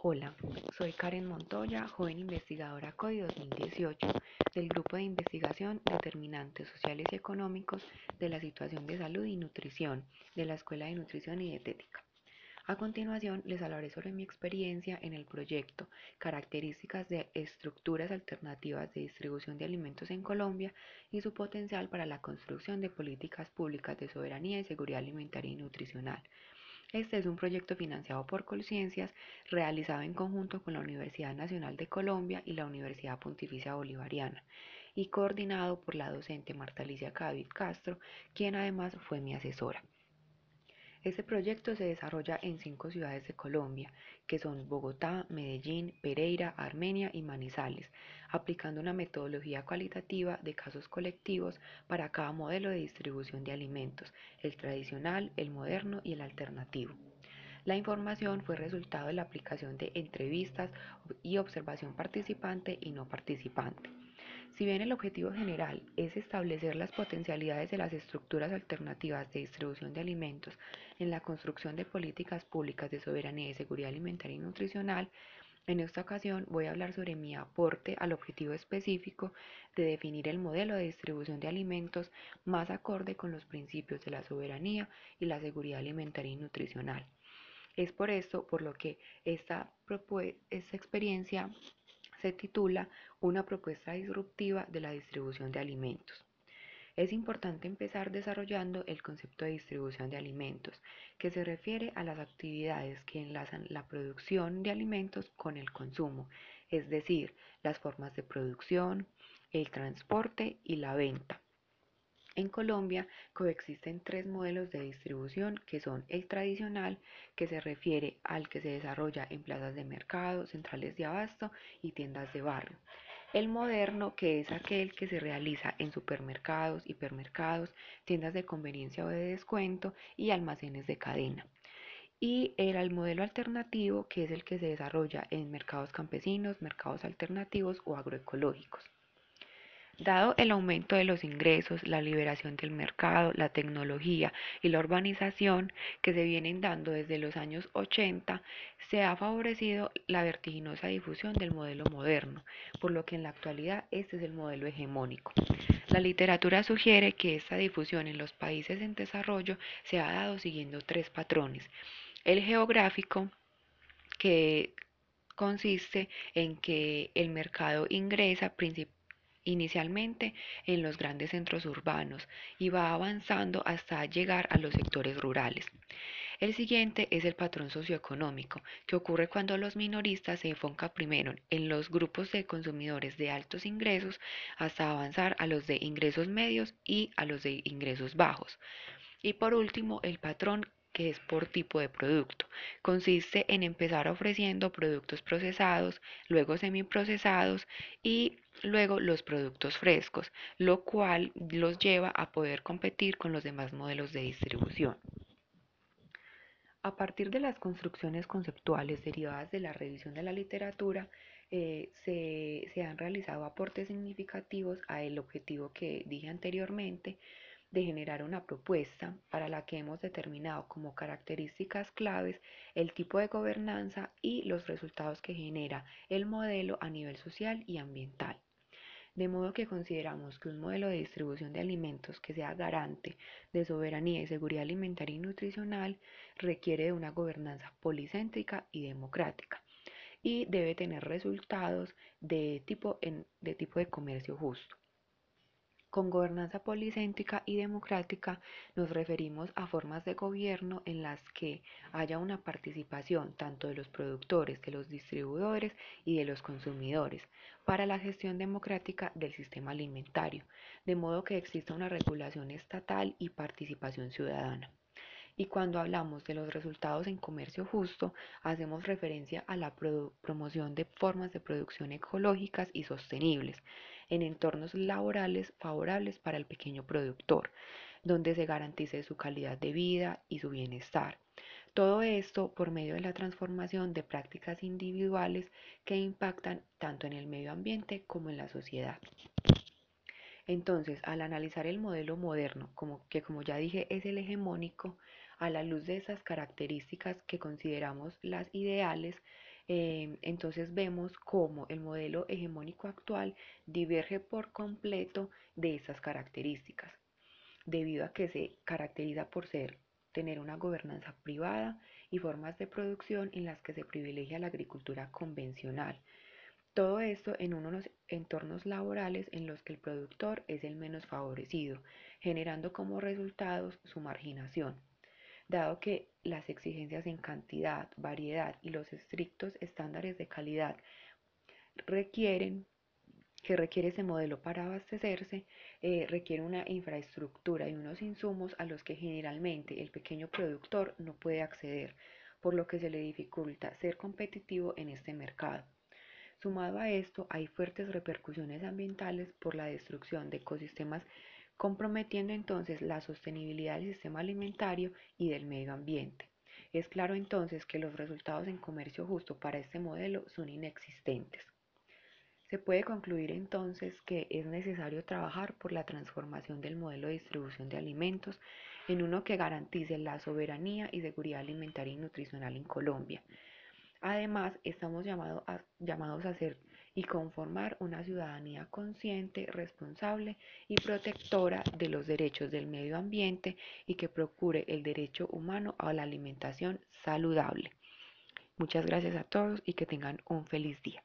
Hola, soy Karen Montoya, joven investigadora CODI 2018 del Grupo de Investigación Determinantes Sociales y Económicos de la Situación de Salud y Nutrición de la Escuela de Nutrición y Dietética. A continuación, les hablaré sobre mi experiencia en el proyecto Características de estructuras alternativas de distribución de alimentos en Colombia y su potencial para la construcción de políticas públicas de soberanía y seguridad alimentaria y nutricional este es un proyecto financiado por Colciencias, realizado en conjunto con la Universidad Nacional de Colombia y la Universidad Pontificia Bolivariana, y coordinado por la docente Marta Alicia Cádiz Castro, quien además fue mi asesora. Este proyecto se desarrolla en cinco ciudades de Colombia, que son Bogotá, Medellín, Pereira, Armenia y Manizales, aplicando una metodología cualitativa de casos colectivos para cada modelo de distribución de alimentos, el tradicional, el moderno y el alternativo. La información fue resultado de la aplicación de entrevistas y observación participante y no participante. Si bien el objetivo general es establecer las potencialidades de las estructuras alternativas de distribución de alimentos en la construcción de políticas públicas de soberanía y seguridad alimentaria y nutricional, en esta ocasión voy a hablar sobre mi aporte al objetivo específico de definir el modelo de distribución de alimentos más acorde con los principios de la soberanía y la seguridad alimentaria y nutricional. Es por esto por lo que esta, esta experiencia se titula Una propuesta disruptiva de la distribución de alimentos. Es importante empezar desarrollando el concepto de distribución de alimentos, que se refiere a las actividades que enlazan la producción de alimentos con el consumo, es decir, las formas de producción, el transporte y la venta. En Colombia coexisten tres modelos de distribución que son el tradicional, que se refiere al que se desarrolla en plazas de mercado, centrales de abasto y tiendas de barrio. El moderno, que es aquel que se realiza en supermercados, hipermercados, tiendas de conveniencia o de descuento y almacenes de cadena. Y el modelo alternativo, que es el que se desarrolla en mercados campesinos, mercados alternativos o agroecológicos. Dado el aumento de los ingresos, la liberación del mercado, la tecnología y la urbanización que se vienen dando desde los años 80, se ha favorecido la vertiginosa difusión del modelo moderno, por lo que en la actualidad este es el modelo hegemónico. La literatura sugiere que esta difusión en los países en desarrollo se ha dado siguiendo tres patrones. El geográfico, que consiste en que el mercado ingresa principalmente inicialmente en los grandes centros urbanos y va avanzando hasta llegar a los sectores rurales. El siguiente es el patrón socioeconómico, que ocurre cuando los minoristas se enfocan primero en los grupos de consumidores de altos ingresos hasta avanzar a los de ingresos medios y a los de ingresos bajos. Y por último, el patrón que es por tipo de producto. Consiste en empezar ofreciendo productos procesados, luego semiprocesados y luego los productos frescos, lo cual los lleva a poder competir con los demás modelos de distribución. A partir de las construcciones conceptuales derivadas de la revisión de la literatura, eh, se, se han realizado aportes significativos a el objetivo que dije anteriormente, de generar una propuesta para la que hemos determinado como características claves el tipo de gobernanza y los resultados que genera el modelo a nivel social y ambiental. De modo que consideramos que un modelo de distribución de alimentos que sea garante de soberanía y seguridad alimentaria y nutricional requiere de una gobernanza policéntrica y democrática y debe tener resultados de tipo, de tipo de comercio justo. Con gobernanza policéntrica y democrática nos referimos a formas de gobierno en las que haya una participación tanto de los productores, de los distribuidores y de los consumidores para la gestión democrática del sistema alimentario, de modo que exista una regulación estatal y participación ciudadana. Y cuando hablamos de los resultados en comercio justo, hacemos referencia a la promoción de formas de producción ecológicas y sostenibles en entornos laborales favorables para el pequeño productor, donde se garantice su calidad de vida y su bienestar. Todo esto por medio de la transformación de prácticas individuales que impactan tanto en el medio ambiente como en la sociedad. Entonces, al analizar el modelo moderno, como, que como ya dije es el hegemónico, A la luz de esas características que consideramos las ideales, eh, entonces vemos cómo el modelo hegemónico actual diverge por completo de esas características, debido a que se caracteriza por ser tener una gobernanza privada y formas de producción en las que se privilegia la agricultura convencional. Todo esto en unos entornos laborales en los que el productor es el menos favorecido, generando como resultados su marginación dado que las exigencias en cantidad, variedad y los estrictos estándares de calidad requieren que requiere ese modelo para abastecerse, eh, requiere una infraestructura y unos insumos a los que generalmente el pequeño productor no puede acceder, por lo que se le dificulta ser competitivo en este mercado. Sumado a esto, hay fuertes repercusiones ambientales por la destrucción de ecosistemas comprometiendo entonces la sostenibilidad del sistema alimentario y del medio ambiente. Es claro entonces que los resultados en comercio justo para este modelo son inexistentes. Se puede concluir entonces que es necesario trabajar por la transformación del modelo de distribución de alimentos en uno que garantice la soberanía y seguridad alimentaria y nutricional en Colombia. Además, estamos llamados a, llamados a ser y conformar una ciudadanía consciente, responsable y protectora de los derechos del medio ambiente y que procure el derecho humano a la alimentación saludable. Muchas gracias a todos y que tengan un feliz día.